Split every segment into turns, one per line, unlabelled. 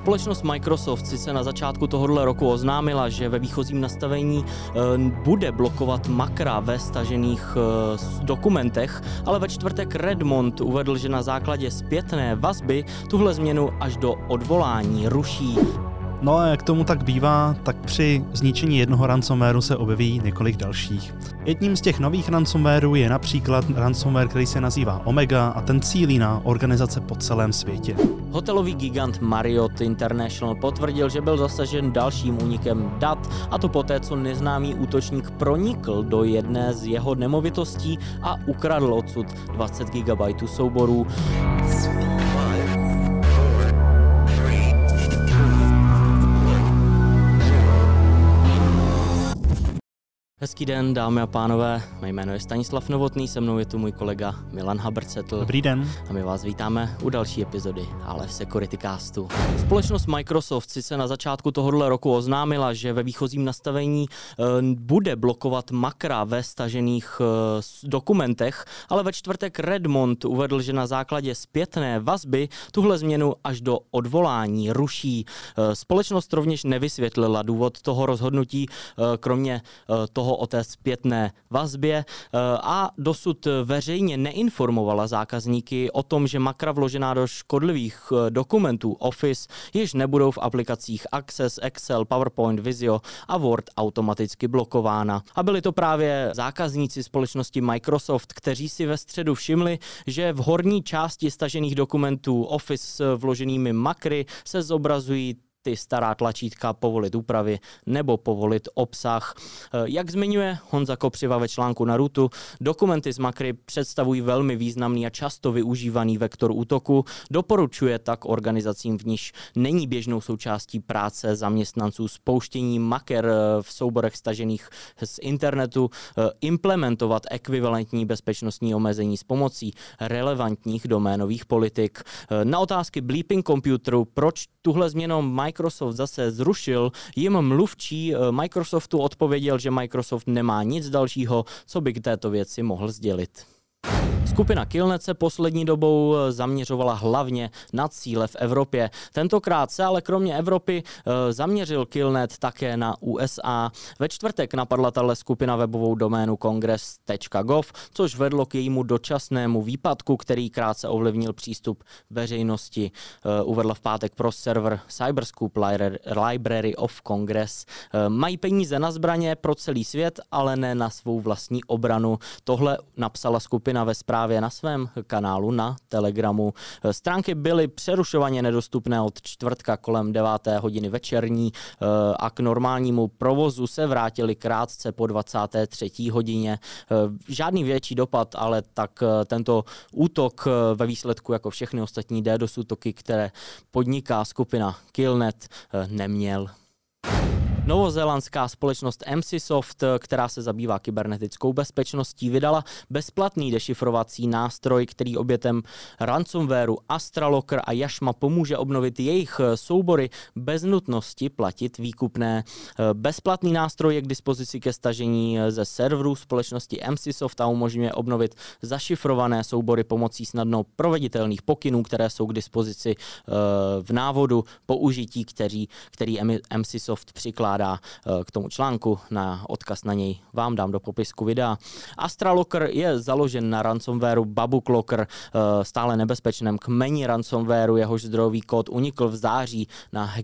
Společnost Microsoft si se na začátku tohoto roku oznámila, že ve výchozím nastavení eh, bude blokovat makra ve stažených eh, dokumentech, ale ve čtvrtek Redmond uvedl, že na základě zpětné vazby tuhle změnu až do odvolání ruší.
No a jak tomu tak bývá, tak při zničení jednoho ransomwareu se objeví několik dalších. Jedním z těch nových ransomwareů je například ransomware, který se nazývá Omega a ten cílí na organizace po celém světě.
Hotelový gigant Marriott International potvrdil, že byl zasažen dalším únikem dat, a to poté, co neznámý útočník pronikl do jedné z jeho nemovitostí a ukradl odsud 20 GB souborů. Hezký den, dámy a pánové. Mé jméno je Stanislav Novotný, se mnou je tu můj kolega Milan Habrcetl.
Dobrý den.
A my vás vítáme u další epizody ale v Security Castu. Společnost Microsoft si se na začátku tohoto roku oznámila, že ve výchozím nastavení e, bude blokovat makra ve stažených e, dokumentech, ale ve čtvrtek Redmond uvedl, že na základě zpětné vazby tuhle změnu až do odvolání ruší. E, společnost rovněž nevysvětlila důvod toho rozhodnutí, kromě toho o té zpětné vazbě eh, a dosud veřejně neinformovala zákazníky o tom, že makra vložená do škodlivých eh, dokumentů Office již nebudou v aplikacích Access, Excel, PowerPoint, Visio a Word automaticky blokována. A byli to právě zákazníci společnosti Microsoft, kteří si ve středu všimli, že v horní části stažených dokumentů Office s vloženými makry se zobrazují ty stará tlačítka povolit úpravy nebo povolit obsah. Eh, jak zmiňuje Honza Kopřiva ve článku na Rutu, dokumenty z Makry představují velmi významný a často využívaný vektor útoku. Doporučuje tak organizacím, v níž není běžnou součástí práce zaměstnanců spouštění maker eh, v souborech stažených z internetu eh, implementovat ekvivalentní bezpečnostní omezení s pomocí relevantních doménových politik. Na otázky Bleeping Computeru, proč tuhle změnou Microsoft zase zrušil, jim mluvčí eh, Microsoftu odpověděl, že Microsoft nemá nic dalšího, co by k této věci mohl sdělit. Skupina Killnet se poslední dobou eh, zaměřovala hlavně na cíle v Evropě. Tentokrát se ale kromě Evropy eh, zaměřil Killnet také na USA. Ve čtvrtek napadla tahle skupina webovou doménu congress.gov, což vedlo k jejímu dočasnému výpadku, který krátce ovlivnil přístup veřejnosti. Eh, uvedla v pátek pro server Cyberscoop Library of Congress. Mají peníze na zbraně pro celý svět, ale ne na svou vlastní obranu. Tohle napsala skupina ve zprávě právě na svém kanálu na Telegramu. Stránky byly přerušovaně nedostupné od čtvrtka kolem 9. hodiny večerní eh, a k normálnímu provozu se vrátili krátce po 23. hodině. Eh, žádný větší dopad, ale tak eh, tento útok ve výsledku jako všechny ostatní DDoS útoky, které podniká skupina Killnet, neměl. Novozélandská společnost MCSoft, která se zabývá kybernetickou bezpečností, vydala bezplatný dešifrovací nástroj, který obětem ransomwareu Astralocker a Yashma pomůže obnovit jejich soubory bez nutnosti platit výkupné. Bezplatný nástroj je k dispozici ke stažení ze serverů společnosti MCSoft a umožňuje obnovit zašifrované soubory pomocí snadno proveditelných pokynů, které jsou k dispozici eh, v návodu použití, který, který MCSoft přikládá přikládá eh, k tomu článku. Na odkaz na něj vám dám do popisku videa. Astralocker je založen na ransomwareu Babuklocker, eh, stále nebezpečném kmeni ransomwareu, jehož zdrojový kód unikl v září na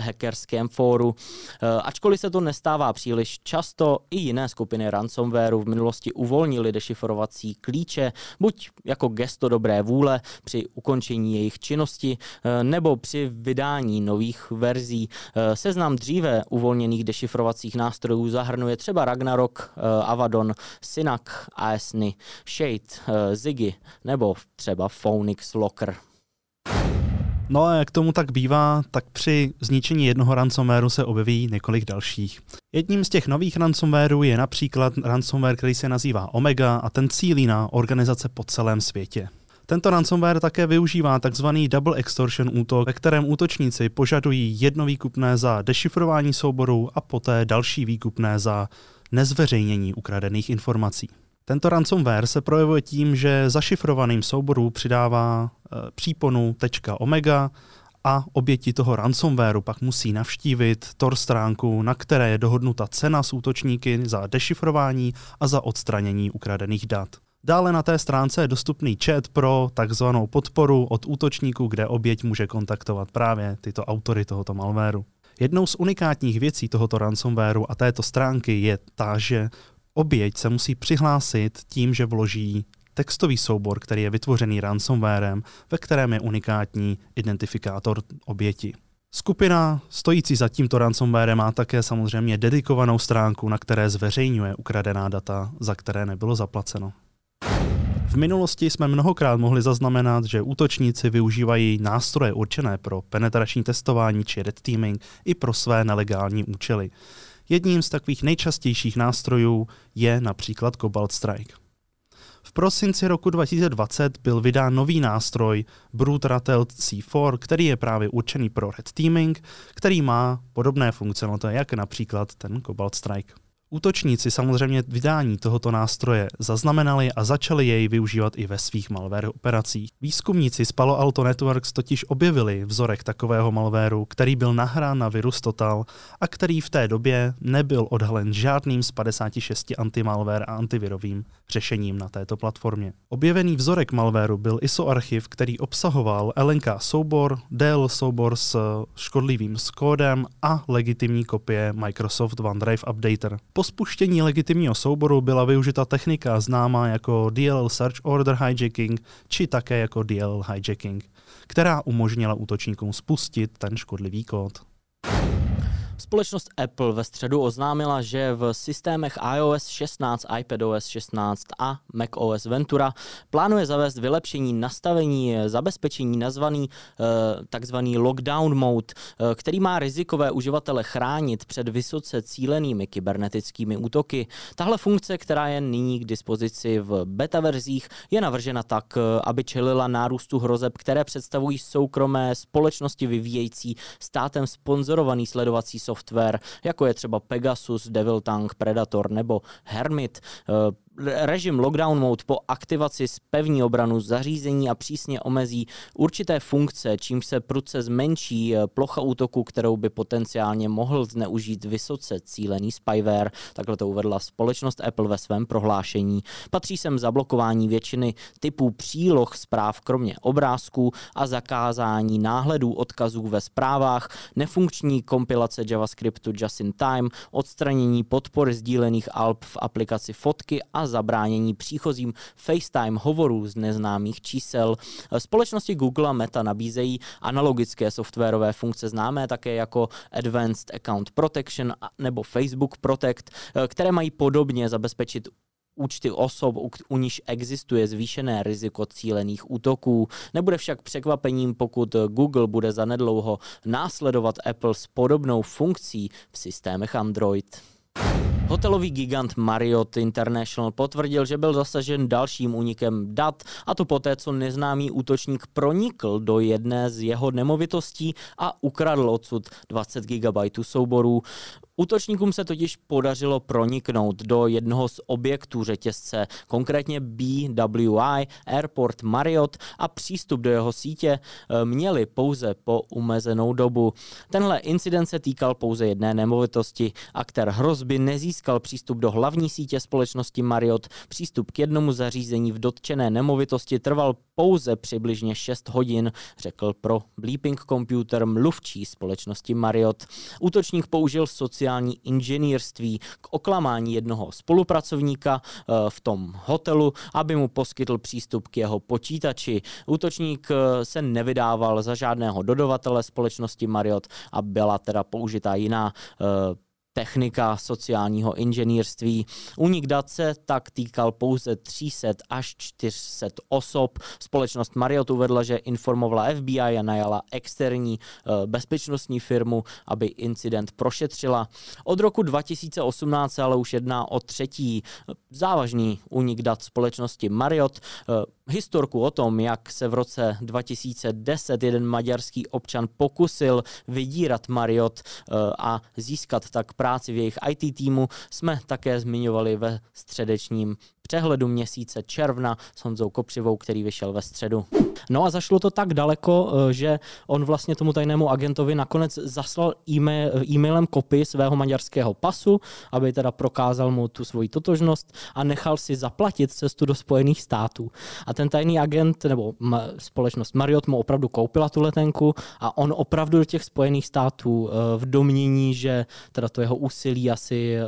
hackerském fóru. Eh, ačkoliv se to nestává příliš často, i jiné skupiny ransomwareu v minulosti uvolnili dešifrovací klíče, buď jako gesto dobré vůle při ukončení jejich činnosti, nebo při vydání nových verzí. Seznam dříve uvolnil uvolněných dešifrovacích nástrojů zahrnuje třeba Ragnarok, eh, Avadon, Synac, Aesny, Shade, eh, Ziggy nebo třeba Phoenix Locker.
No a jak tomu tak bývá, tak při zničení jednoho ransomwareu se objeví několik dalších. Jedním z těch nových ransomwareů je například ransomware, který se nazývá Omega a ten cílí na organizace po celém světě. Tento ransomware také využívá tzv. double extortion útok, ve kterém útočníci požadují jedno výkupné za dešifrování souboru a poté další výkupné za nezveřejnění ukradených informací. Tento ransomware se projevuje tím, že zašifrovaným souboru přidává e, příponu .omega a oběti toho ransomwareu pak musí navštívit Tor stránku, na které je dohodnuta cena s útočníky za dešifrování a za odstranění ukradených dat. Dále na té stránce je dostupný chat pro takzvanou podporu od útočníků, kde oběť může kontaktovat právě tyto autory tohoto malvéru. Jednou z unikátních věcí tohoto ransomwareu a této stránky je ta, že oběť se musí přihlásit tím, že vloží textový soubor, který je vytvořený ransomwarem, ve kterém je unikátní identifikátor oběti. Skupina stojící za tímto ransomwarem má také samozřejmě dedikovanou stránku, na které zveřejňuje ukradená data, za které nebylo zaplaceno. V minulosti jsme mnohokrát mohli zaznamenat, že útočníci využívají nástroje určené pro penetrační testování či red teaming i pro své nelegální účely. Jedním z takových nejčastějších nástrojů je například Cobalt Strike. V prosinci roku 2020 byl vydán nový nástroj Brute Rattled C4, který je právě určený pro red teaming, který má podobné funkcionality, jak například ten Cobalt Strike. Útočníci samozřejmě vydání tohoto nástroje zaznamenali a začali jej využívat i ve svých malware operacích. Výzkumníci z Palo Alto Networks totiž objevili vzorek takového malvéru, který byl nahrán na virus Total a který v té době nebyl odhalen žádným z 56 antimalware a antivirovým řešením na této platformě. Objevený vzorek malvéru byl ISO archiv, který obsahoval LNK soubor, DL soubor s škodlivým skódem a legitimní kopie Microsoft OneDrive Updater. Po spuštění legitimního souboru byla využita technika známá jako DLL Search Order Hijacking či také jako DLL Hijacking, která umožnila útočníkům spustit ten škodlivý kód.
Společnost Apple ve středu oznámila, že v systémech iOS 16, iPadOS 16 a macOS Ventura plánuje zavést vylepšení nastavení zabezpečení nazvaný eh, takzvaný lockdown mode, eh, který má rizikové uživatele chránit před vysoce cílenými kybernetickými útoky. Tahle funkce, která je nyní k dispozici v beta verzích, je navržena tak, eh, aby čelila nárůstu hrozeb, které představují soukromé společnosti vyvíjející státem sponzorovaný sledovací software, jako je třeba Pegasus, Devil Tank, Predator nebo Hermit. Režim lockdown mode po aktivaci spevní obranu zařízení a přísně omezí určité funkce, čím se prudce zmenší eh, plocha útoku, kterou by potenciálně mohl zneužít vysoce cílený spyware. Takhle to uvedla společnost Apple ve svém prohlášení. Patří sem zablokování většiny typů příloh zpráv, kromě obrázků a zakázání náhledů odkazů ve zprávách, nefunkční kompilace JavaScriptu just in time, odstranění podpory sdílených alb v aplikaci fotky a zabránění příchozím FaceTime hovorů z neznámých čísel. Společnosti Google a Meta nabízejí analogické softwarové funkce známé také jako Advanced Account Protection nebo Facebook Protect, které mají podobně zabezpečit účty osob, u, u níž existuje zvýšené riziko cílených útoků. Nebude však překvapením, pokud Google bude zanedlouho následovat Apple s podobnou funkcí v systémech Android. Hotelový gigant Marriott International potvrdil, že byl zasažen dalším únikem dat, a to poté, co neznámý útočník pronikl do jedné z jeho nemovitostí a ukradl odsud 20 GB souborů. Útočníkům se totiž podařilo proniknout do jednoho z objektů řetězce, konkrétně BWI, Airport Marriott a přístup do jeho sítě eh, měli pouze po umezenou dobu. Tenhle incident se týkal pouze jedné nemovitosti. Aktér hrozby nezískal přístup do hlavní sítě společnosti Marriott. Přístup k jednomu zařízení v dotčené nemovitosti trval pouze přibližně 6 hodin, řekl pro Bleeping Computer mluvčí společnosti Marriott. Útočník použil sociální sociální inženýrství k oklamání jednoho spolupracovníka eh, v tom hotelu, aby mu poskytl přístup k jeho počítači. Útočník eh, se nevydával za žádného dodavatele společnosti Marriott a byla teda použitá jiná eh, technika sociálního inženýrství. Unik dat se tak týkal pouze 300 až 400 osob. Společnost Marriott uvedla, že informovala FBI a najala externí eh, bezpečnostní firmu, aby incident prošetřila. Od roku 2018 ale už jedná o třetí eh, závažný unik dat společnosti Marriott. Eh, historku o tom, jak se v roce 2010 jeden maďarský občan pokusil vydírat Marriott a získat tak práci v jejich IT týmu jsme také zmiňovali ve středečním přehledu měsíce června s Honzou Kopřivou, který vyšel ve středu. No a zašlo to tak daleko, eh, že on vlastně tomu tajnému agentovi nakonec zaslal e-mail, e-mailem kopii svého maďarského pasu, aby teda prokázal mu tu svoji totožnost a nechal si zaplatit cestu do Spojených států. A ten tajný agent nebo společnost Marriott mu opravdu koupila tu letenku a on opravdu do těch Spojených států eh, v domění, že teda to jeho úsilí asi eh,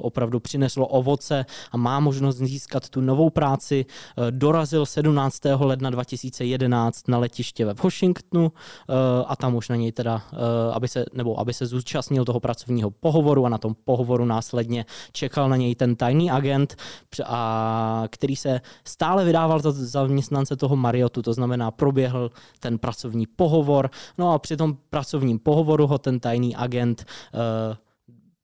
opravdu přineslo ovoce a má možnost získat tu novou práci, dorazil 17. ledna 2011 2011 na letiště ve Washingtonu eh, a tam už na něj teda, eh, aby se, nebo aby se zúčastnil toho pracovního pohovoru a na tom pohovoru následně čekal na něj ten tajný agent, a který se stále vydával za zaměstnance toho Mariotu, to znamená proběhl ten pracovní pohovor, no a při tom pracovním pohovoru ho ten tajný agent uh,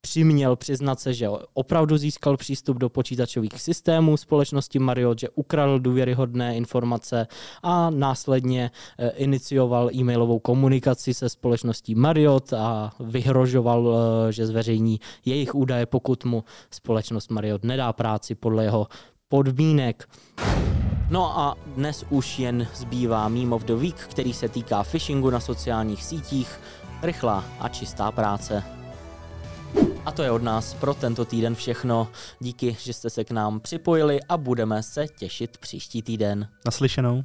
přiměl přiznat se, že opravdu získal přístup do počítačových systémů společnosti Marriott, že ukradl důvěryhodné informace a následně eh, inicioval e-mailovou komunikaci se společností Marriott a vyhrožoval, eh, že zveřejní jejich údaje, pokud mu společnost Marriott nedá práci podle jeho podmínek. No a dnes už jen zbývá Meme of the Week, který se týká phishingu na sociálních sítích. Rychlá a čistá práce. A to je od nás pro tento týden všechno. Díky, že jste se k nám připojili a budeme se těšit příští týden.
Naslyšenou.